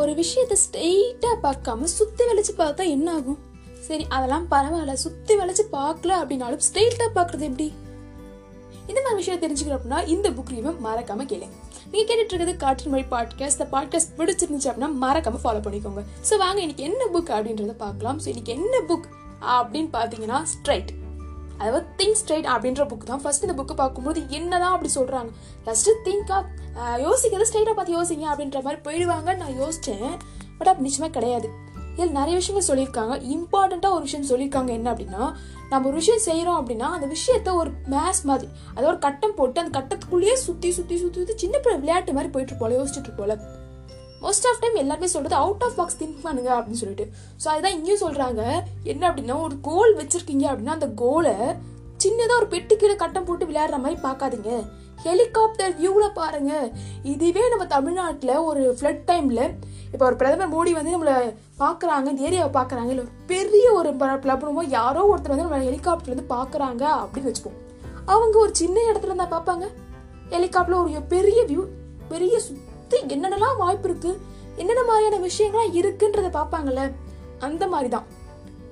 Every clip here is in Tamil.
ஒரு விஷயத்த ஸ்ட்ரெயிட்டாக பார்க்காம சுற்றி வளைச்சு பார்த்தா என்ன ஆகும் சரி அதெல்லாம் பரவாயில்ல. சுற்றி வளைச்சு பார்க்கல அப்படின்னாலும் ஸ்ட்ரெயிட்டாக பார்க்குறது எப்படி? இந்த மாதிரி விஷயம் தெரிஞ்சுக்கணும் அப்படின்னா இந்த புக் ரிவ்யூ மறக்காம கேளுங்க நீங்க கேட்டுட்டு இருக்கிறது காற்றின் மொழி பாட்காஸ்ட் இந்த பாட்காஸ்ட் பிடிச்சிருந்துச்சு அப்படின்னா மறக்காம ஃபாலோ பண்ணிக்கோங்க. ஸோ வாங்க இன்னைக்கு என்ன புக் அப்படின்றத பார்க்கலாம். ஸோ இன்னைக்கு என்ன புக் அப்படின்னு பார்த்தீங்கன்னா ஸ்ட்ரைட் அதாவது திங்க் ஸ்ட்ரைட் அப்படின்ற புக் தான். ஃபர்ஸ்ட் இந்த புக்கு பார்க்கும்போது என்னதான் அப்படி சொல்றாங்க? ஃபர்ஸ்ட் ஆஃப் யோசிக்கிறது ஸ்ட்ரைட்டாக பார்த்து யோசிங்க அப்படின்ற மாதிரி போயிடுவாங்க நான் யோசித்தேன் பட் அப்படி நிச்சயமாக கிடையாது. இதில் நிறைய விஷயங்கள் சொல்லியிருக்காங்க. இம்பார்ட்டண்ட்டாக ஒரு விஷயம் சொல்லியிருக்காங்க. என்ன அப்படின்னா நம்ம ஒரு விஷயம் செய்கிறோம் அப்படின்னா அந்த விஷயத்த ஒரு மேஸ் மாதிரி அதை ஒரு கட்டம் போட்டு அந்த கட்டத்துக்குள்ளேயே சுற்றி சுற்றி சுற்றி சுற்றி சின்ன பிள்ளை விளையாட்டு மாதிரி போயிட்டு போல யோசிச்சுட்டு போல மோஸ்ட் ஆஃப் டைம் எல்லாருமே சொல்றது அவுட் ஆஃப் பாக்ஸ் திங்க் பண்ணுங்க அப்படின்னு சொல்லிட்டு. ஸோ அதுதான் இங்கேயும் சொல்றாங்க. என்ன அப்படின்னா ஒரு கோல் வச்சிருக்கீங்க அப்படின்னா அந்த கோலை சின்னதாக ஒரு பெட்டி கீழே கட்டம் போட்டு விளையாடுற மாதிரி பார்க்காதீங்க. ஹெலிகாப்டர் வியூவில் பாருங்க. இதுவே நம்ம தமிழ்நாட்டில் ஒரு ஃப்ளட் டைமில் இப்போ ஒரு பிரதமர் மோடி வந்து நம்மளை பார்க்குறாங்க இந்த ஏரியாவை பார்க்குறாங்க இல்லை பெரிய ஒரு பிளபனமோ யாரோ ஒருத்தர் வந்து நம்ம ஹெலிகாப்டர்லேருந்து பார்க்குறாங்க அப்படின்னு வச்சுப்போம். அவங்க ஒரு சின்ன இடத்துல இருந்தால் பார்ப்பாங்க ஹெலிகாப்டரில் ஒரு பெரிய வியூ பெரிய சுற்றி என்னென்னலாம் வாய்ப்பு இருக்குது என்னென்ன மாதிரியான விஷயங்கள்லாம் இருக்குன்றத பார்ப்பாங்கல்ல அந்த மாதிரி தான்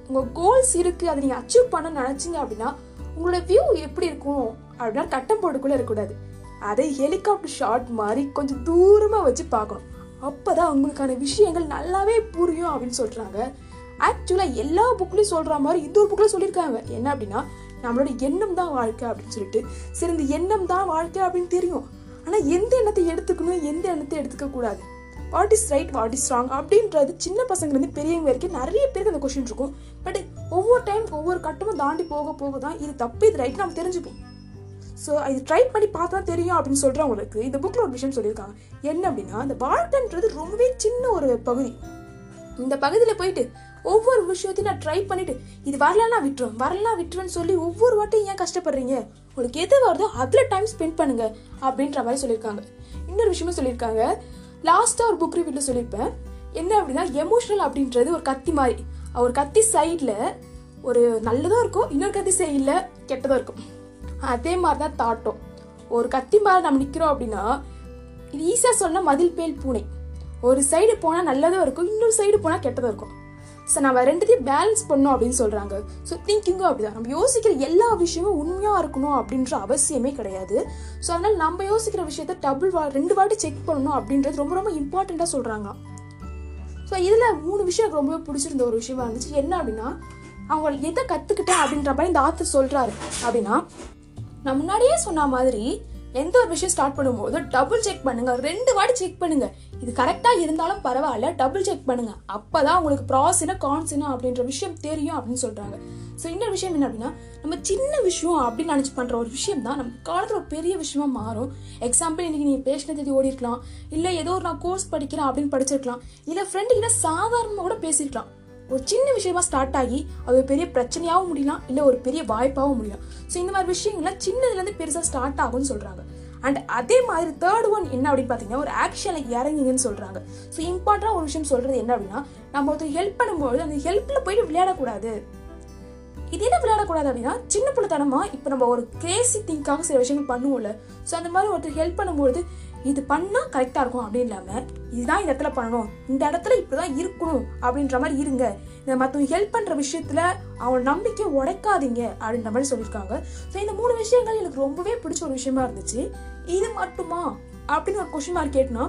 உங்கள் கோல்ஸ் இருக்குது அதை நீங்கள் அச்சீவ் பண்ண நினச்சிங்க அப்படின்னா உங்களோட வியூ எப்படி இருக்கும்? அப்படின்னா கட்டம் போட்டுக்குள்ள இருக்கக்கூடாது. அதை ஹெலிகாப்டர் ஷாட் மாதிரி கொஞ்சம் தூரமாக வச்சு பார்க்கணும். அப்போ தான் அவங்களுக்கான விஷயங்கள் நல்லாவே புரியும் அப்படின்னு சொல்கிறாங்க ஆக்சுவலாக எல்லா புக்லயும் சொல்கிற மாதிரி இந்த ஒரு புக்கில் சொல்லியிருக்காங்க. என்ன அப்படின்னா நம்மளோட எண்ணம் தான் வாழ்க்கை அப்படின்னு சொல்லிட்டு. சரி இந்த எண்ணம் தான் வாழ்க்கை அப்படின்னு தெரியும். ஆனால் எந்த எண்ணத்தை எடுத்துக்கணும் எந்த எண்ணத்தை எடுத்துக்கக்கூடாது what is right what is wrong அப்படின்றது சின்ன பசங்கலேருந்து பெரியவங்க வரைக்கும் நிறைய பேருக்கு அந்த கொஸ்டின் இருக்கும். பட் ஒவ்வொரு டைம் ஒவ்வொரு கட்டமும் தாண்டி போக போக தான் இது தப்பு இது ரைட் நம்ம தெரிஞ்சுப்போம். ஸோ இது ட்ரை பண்ணி பார்த்தா தெரியும் அப்படின்னு சொல்கிறவங்களுக்கு இந்த புக்கில் ஒரு விஷயம் சொல்லியிருக்காங்க. என்ன அப்படின்னா இந்த வாழ்க்கைன்றது ரொம்பவே சின்ன ஒரு பகுதி. இந்த பகுதியில் போயிட்டு ஒவ்வொரு விஷயத்தையும் நான் ட்ரை பண்ணிட்டு இது வரலன்னா விட்டுரும் வரலனா விட்டுருவேன்னு சொல்லி ஒவ்வொரு வாட்டையும் ஏன் கஷ்டப்படுறீங்க? உங்களுக்கு எது வருதோ அதில் டைம் ஸ்பெண்ட் பண்ணுங்க அப்படின்ற மாதிரி சொல்லியிருக்காங்க. இன்னொரு விஷயமும் சொல்லியிருக்காங்க. லாஸ்ட்டாக ஒரு புக் ரிவ்யூவில் சொல்லியிருப்பேன். என்ன அப்படின்னா எமோஷனல் அப்படின்றது ஒரு கத்தி மாதிரி. ஒரு கத்தி சைடில் ஒரு நல்லதும் இருக்கும் இன்னொரு கத்தி சைடில் கெட்டதும் இருக்கும். அதே மாதிரி தான் தாட்டும். ஒரு கத்தி மேலே நம்ம நிற்கிறோம் அப்படின்னா இது ஈஸியாக சொன்னால் மதில் பேல் பூனை. ஒரு சைடு போனால் நல்லதும் இருக்கும் இன்னொரு சைடு போனால் கெட்டதும் இருக்கும். ஸோ நம்ம ரெண்டுத்தையும் பேலன்ஸ் பண்ணோம் அப்படின்னு சொல்கிறாங்க ஸோ திங்கிங்கும் அப்படிதான். நம்ம யோசிக்கிற எல்லா விஷயமும் உண்மையாக இருக்கணும் அப்படின்ற அவசியமே கிடையாது. ஸோ அதனால் நம்ம யோசிக்கிற விஷயத்த டபுள் வா ரெண்டு வாட்டி செக் பண்ணணும் அப்படின்றது ரொம்ப ரொம்ப இம்பார்ட்டண்ட்டாக சொல்கிறாங்க ஸோ இதில் மூணு விஷயம் எனக்கு ரொம்பவே பிடிச்சிருந்த ஒரு விஷயமா இருந்துச்சு. என்ன அப்படின்னா அவங்க எதை கற்றுக்கிட்டேன் அப்படின்ற மாதிரி இந்த ஆத்தர் சொல்கிறாரு அப்படின்னா நான் முன்னாடியே சொன்ன மாதிரி எந்த ஒரு விஷயம் ஸ்டார்ட் பண்ணும்போது டபுள் செக் பண்ணுங்க. ரெண்டு வாட்டி செக் பண்ணுங்க. இது கரெக்டா இருந்தாலும் பரவாயில்ல டபுள் செக் பண்ணுங்க. அப்பதான் உங்களுக்கு ப்ராஸ் என்ன கான்ஸ் என்ன அப்படின்ற விஷயம் தெரியும் அப்படின்னு சொல்றாங்க. ஸோ இன்னொரு விஷயம் என்ன அப்படின்னா நம்ம சின்ன விஷயம் அப்படின்னு நினச்சி பண்ணுற ஒரு விஷயம் தான் நம்ம காலத்தில் ஒரு பெரிய விஷயமா மாறும். எக்ஸாம்பிள் இன்னைக்கு நீங்கள் பேசின தேதி ஓடி இருக்கலாம். இல்லை ஏதோ ஒரு நான் கோர்ஸ் படிக்கிறேன் அப்படின்னு படிச்சிருக்கலாம். இல்லை ஃப்ரெண்டு கிட்ட சாதாரணமாக கூட பேசியிருக்கலாம் ஒரு சின்ன விஷயமா ஸ்டார்ட் ஆகி அது ஒரு பெரிய பிரச்சனையாகவும் முடியலாம் இல்லை ஒரு பெரிய வாய்ப்பாகவும் முடியலாம். ஸோ இந்த மாதிரி விஷயங்கள்லாம் சின்னதுலேருந்து பெருசாக ஸ்டார்ட் ஆகும்னு சொல்கிறாங்க அண்ட் அதே மாதிரி தேர்ட் ஒன் என்ன அப்படின்னு பார்த்தீங்கன்னா ஒரு ஆக்ஷனில் இறங்குங்கன்னு சொல்கிறாங்க ஸோ இம்பார்ட்டண்டாக ஒரு விஷயம் சொல்கிறது என்ன அப்படின்னா நம்ம ஒருத்தர் ஹெல்ப் பண்ணும்போது அந்த ஹெல்ப்பில் போயிட்டு விளையாடக்கூடாது. இது என்ன விளையாடக்கூடாது அப்படின்னா சின்ன பிள்ளைத்தனமா இப்போ நம்ம ஒரு கிரேசி திங்காக சில விஷயங்கள் பண்ணுவோம்ல. ஸோ அந்த மாதிரி ஒருத்தர் ஹெல்ப் பண்ணும்போது இது பண்ணால் கரெக்டாக இருக்கும் அப்படின்னு இல்லாமல் இதுதான் இந்த இடத்துல பண்ணணும். இந்த இடத்துல இப்படி தான் இருக்கணும் அப்படின்ற மாதிரி இருங்க. இந்த மற்றவங்க ஹெல்ப் பண்ணுற விஷயத்தில் அவங்க நம்பிக்கை உடைக்காதீங்க அப்படின்ற மாதிரி சொல்லியிருக்காங்க. ஸோ இந்த மூணு விஷயங்கள் எனக்கு ரொம்பவே பிடிச்ச ஒரு விஷயமா இருந்துச்சு. இது மட்டுமா? அப்படின்னு ஒரு கொஷின் மார்க் கேட்டனா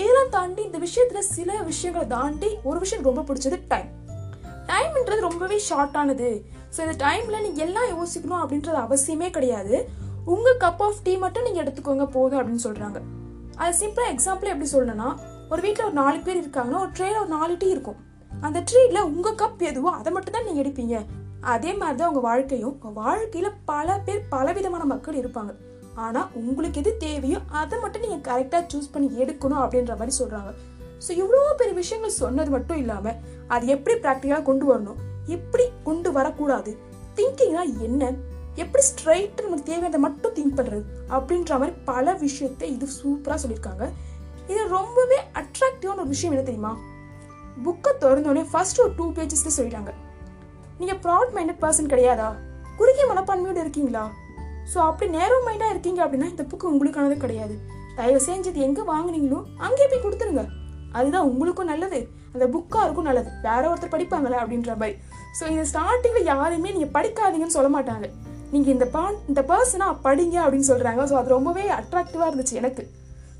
இதெல்லாம் தாண்டி இந்த விஷயத்துல சில விஷயங்களை தாண்டி ஒரு விஷயம் ரொம்ப பிடிச்சது டைம் டைம்ன்றது ரொம்பவே ஷார்ட்டானது ஸோ இந்த டைமில் நீங்கள் எல்லாம் யோசிக்கணும் அப்படின்றது அவசியமே கிடையாது. உங்கள் கப் ஆஃப் டீ மட்டும் நீங்கள் எடுத்துக்கோங்க போதும் அப்படின்னு சொல்கிறாங்க அது சிம்பிளாக எக்ஸாம்பிள் எப்படி சொல்லணும்னா ஒரு வீட்டில் ஒரு நாலு பேர் இருக்காங்கன்னா ஒரு ட்ரேல ஒரு நாலு டீ இருக்கும். அந்த ட்ரீல உங்கள் கப் எதுவோ அதை மட்டும் தான் நீங்கள் எடுப்பீங்க. அதே மாதிரி தான் உங்கள் வாழ்க்கையும். உங்கள் வாழ்க்கையில் பல பேர் பலவிதமான மக்கள் இருப்பாங்க. ஆனால் உங்களுக்கு எது தேவையோ அதை மட்டும் நீங்கள் கரெக்டாக சூஸ் பண்ணி எடுக்கணும் அப்படின்ற மாதிரி சொல்கிறாங்க ஸோ இவ்வளோ பெரிய விஷயங்கள் சொன்னது மட்டும் இல்லாமல் அது எப்படி ப்ராக்டிக்கலாக கொண்டு வரணும்? எப்படி கொண்டு வரக்கூடாது? திங்கிங்னா என்ன? எப்படி ஸ்ட்ரைட்டு நமக்கு தேவையானதை மட்டும் திங்க் பண்ணுறது அப்படின்ற மாதிரி பல விஷயத்தை இது சூப்பராக சொல்லியிருக்காங்க. இது ரொம்பவே அட்ராக்டிவான ஒரு விஷயம் என்ன தெரியுமா? புக்கை திறந்தோடனே ஃபர்ஸ்ட் ஒரு டூ பேஜஸ்ல சொல்லிட்டாங்க. நீங்கள் ப்ராட் மைண்டட் பர்சன் கிடையாதா? குறுகிய மனப்பான்மையோடு இருக்கீங்களா? ஸோ அப்படி நேரோ மைண்டாக இருக்கீங்க அப்படின்னா இந்த புக்கு உங்களுக்கானது கிடையாது. தயவு செஞ்சு இது எங்கே வாங்குனீங்களோ அங்கேயே போய் கொடுத்துருங்க. அதுதான் உங்களுக்கும் நல்லது. அந்த புக்காக இருக்கும் நல்லது. வேற ஒருத்தர் படிப்பாங்களே அப்படின்ற மாதிரி. ஸோ இந்த ஸ்டார்டிங்கில் யாருமே நீங்கள் படிக்காதீங்கன்னு சொல்ல மாட்டாங்க. நீங்கள் இந்த பா இந்த பர்சனாக படிங்க அப்படின்னு சொல்கிறாங்க ஸோ அது ரொம்பவே அட்ராக்டிவாக இருந்துச்சு எனக்கு.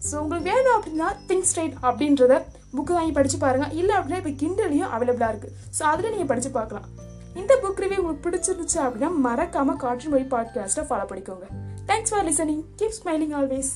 ஸோ உங்களுக்கு வேணும் அப்படின்னா திங்க் ஸ்ட்ரைட் அப்படின்றத புக்கு வாங்கி படித்து பாருங்கள் இல்லை அப்படின்னா இப்போ கிண்டலையும் அவைலபிளாக இருக்குது ஸோ அதில் நீங்கள் படித்து பார்க்கலாம். இந்த புக் ரிவ்யூ உங்களுக்கு பிடிச்சிருந்துச்சு அப்படின்னா மறக்காமல் காற்று மொழி பாட்காஸ்ட்டை ஃபாலோ பண்ணிக்கோங்க. Thanks for listening keep smiling always